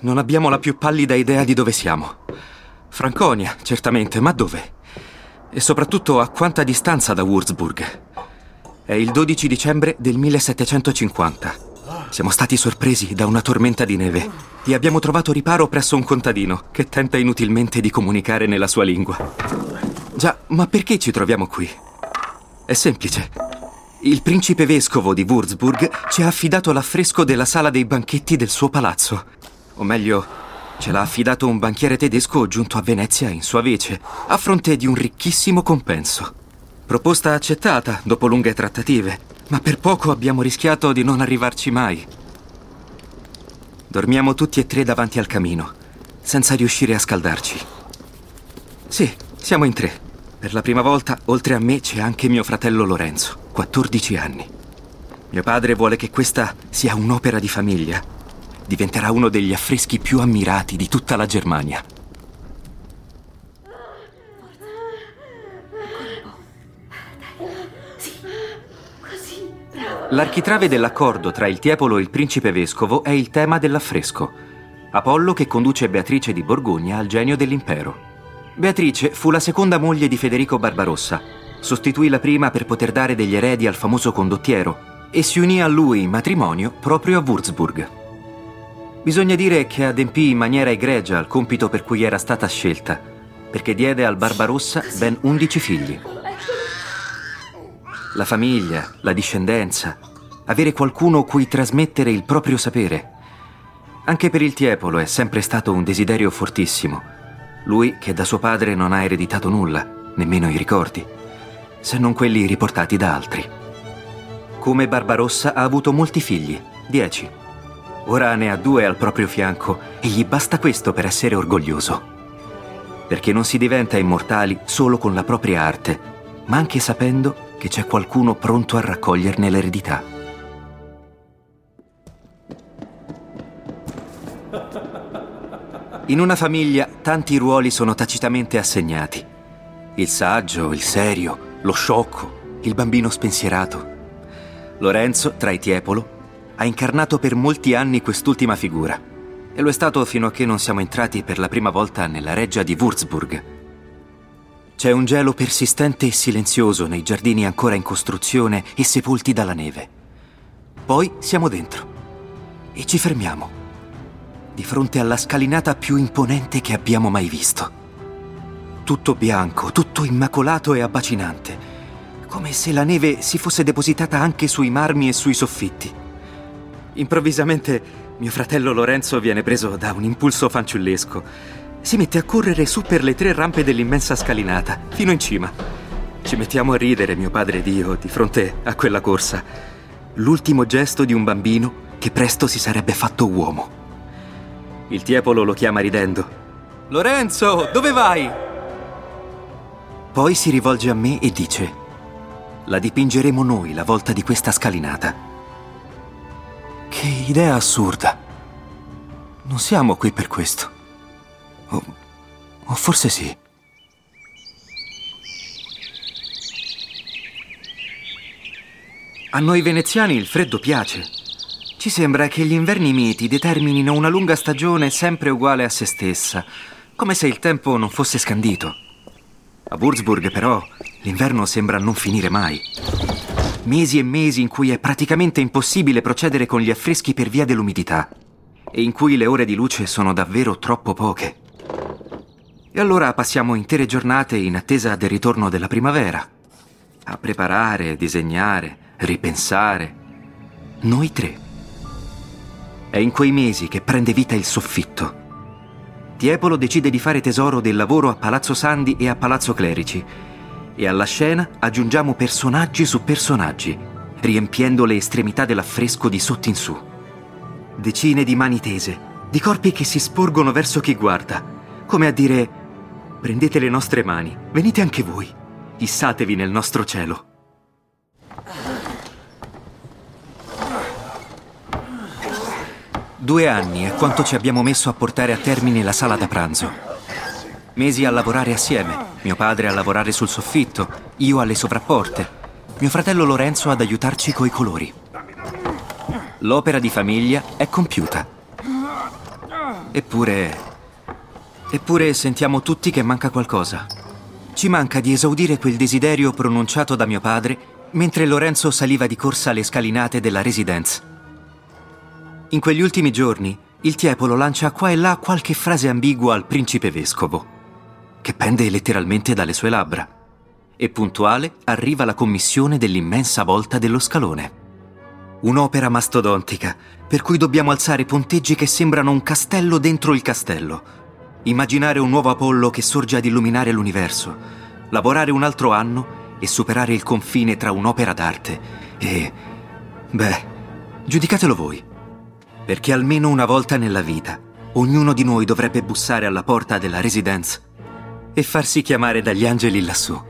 Non abbiamo la più pallida idea di dove siamo. Franconia, certamente, ma dove? E soprattutto a quanta distanza da Würzburg? È il 12 dicembre del 1750. Siamo stati sorpresi da una tormenta di neve e abbiamo trovato riparo presso un contadino che tenta inutilmente di comunicare nella sua lingua. Già, ma perché ci troviamo qui? È semplice. Il principe vescovo di Würzburg ci ha affidato l'affresco della sala dei banchetti del suo palazzo. O meglio, ce l'ha affidato un banchiere tedesco giunto a Venezia in sua vece, a fronte di un ricchissimo compenso. Proposta accettata dopo lunghe trattative, ma per poco abbiamo rischiato di non arrivarci mai. Dormiamo tutti e tre davanti al camino, senza riuscire a scaldarci. Sì, siamo in tre. Per la prima volta, oltre a me, c'è anche mio fratello Lorenzo, 14 anni. Mio padre vuole che questa sia un'opera di famiglia. Diventerà uno degli affreschi più ammirati di tutta la Germania. L'architrave dell'accordo tra il Tiepolo e il principe vescovo è il tema dell'affresco. Apollo che conduce Beatrice di Borgogna al genio dell'impero. Beatrice fu la seconda moglie di Federico Barbarossa. Sostituì la prima per poter dare degli eredi al famoso condottiero e si unì a lui in matrimonio proprio a Würzburg. Bisogna dire che adempì in maniera egregia al compito per cui era stata scelta, perché diede al Barbarossa ben undici figli la famiglia, la discendenza, avere qualcuno cui trasmettere il proprio sapere. Anche per il Tiepolo è sempre stato un desiderio fortissimo. Lui che da suo padre non ha ereditato nulla, nemmeno i ricordi, se non quelli riportati da altri. Come Barbarossa ha avuto molti figli, dieci. Ora ne ha due al proprio fianco e gli basta questo per essere orgoglioso. Perché non si diventa immortali solo con la propria arte, ma anche sapendo che c'è qualcuno pronto a raccoglierne l'eredità. In una famiglia tanti ruoli sono tacitamente assegnati. Il saggio, il serio, lo sciocco, il bambino spensierato. Lorenzo, tra i Tiepolo, ha incarnato per molti anni quest'ultima figura. E lo è stato fino a che non siamo entrati per la prima volta nella reggia di Würzburg, c'è un gelo persistente e silenzioso nei giardini ancora in costruzione e sepolti dalla neve. Poi siamo dentro e ci fermiamo, di fronte alla scalinata più imponente che abbiamo mai visto. Tutto bianco, tutto immacolato e abbacinante, come se la neve si fosse depositata anche sui marmi e sui soffitti. Improvvisamente mio fratello Lorenzo viene preso da un impulso fanciullesco si mette a correre su per le tre rampe dell'immensa scalinata, fino in cima. Ci mettiamo a ridere, mio padre ed io, di fronte a quella corsa. L'ultimo gesto di un bambino che presto si sarebbe fatto uomo. Il tiepolo lo chiama ridendo. Lorenzo, dove vai? Poi si rivolge a me e dice, la dipingeremo noi la volta di questa scalinata. Che idea assurda. Non siamo qui per questo. O, o forse sì. A noi veneziani il freddo piace. Ci sembra che gli inverni miti determinino una lunga stagione sempre uguale a se stessa, come se il tempo non fosse scandito. A Würzburg, però, l'inverno sembra non finire mai. Mesi e mesi in cui è praticamente impossibile procedere con gli affreschi per via dell'umidità e in cui le ore di luce sono davvero troppo poche. E allora passiamo intere giornate in attesa del ritorno della primavera, a preparare, disegnare, ripensare. Noi tre. È in quei mesi che prende vita il soffitto. Tiepolo decide di fare tesoro del lavoro a Palazzo Sandi e a Palazzo Clerici e alla scena aggiungiamo personaggi su personaggi, riempiendo le estremità dell'affresco di sotto in su. Decine di mani tese, di corpi che si sporgono verso chi guarda, come a dire Prendete le nostre mani, venite anche voi, issatevi nel nostro cielo. Due anni è quanto ci abbiamo messo a portare a termine la sala da pranzo. Mesi a lavorare assieme, mio padre a lavorare sul soffitto, io alle sovrapporte, mio fratello Lorenzo ad aiutarci coi colori. L'opera di famiglia è compiuta. Eppure... Eppure sentiamo tutti che manca qualcosa. Ci manca di esaudire quel desiderio pronunciato da mio padre mentre Lorenzo saliva di corsa le scalinate della residence. In quegli ultimi giorni, il Tiepolo lancia qua e là qualche frase ambigua al principe vescovo, che pende letteralmente dalle sue labbra. E puntuale arriva la commissione dell'immensa volta dello scalone. Un'opera mastodontica, per cui dobbiamo alzare ponteggi che sembrano un castello dentro il castello. Immaginare un nuovo Apollo che sorge ad illuminare l'universo. Lavorare un altro anno e superare il confine tra un'opera d'arte e... Beh, giudicatelo voi. Perché almeno una volta nella vita, ognuno di noi dovrebbe bussare alla porta della residence e farsi chiamare dagli angeli lassù.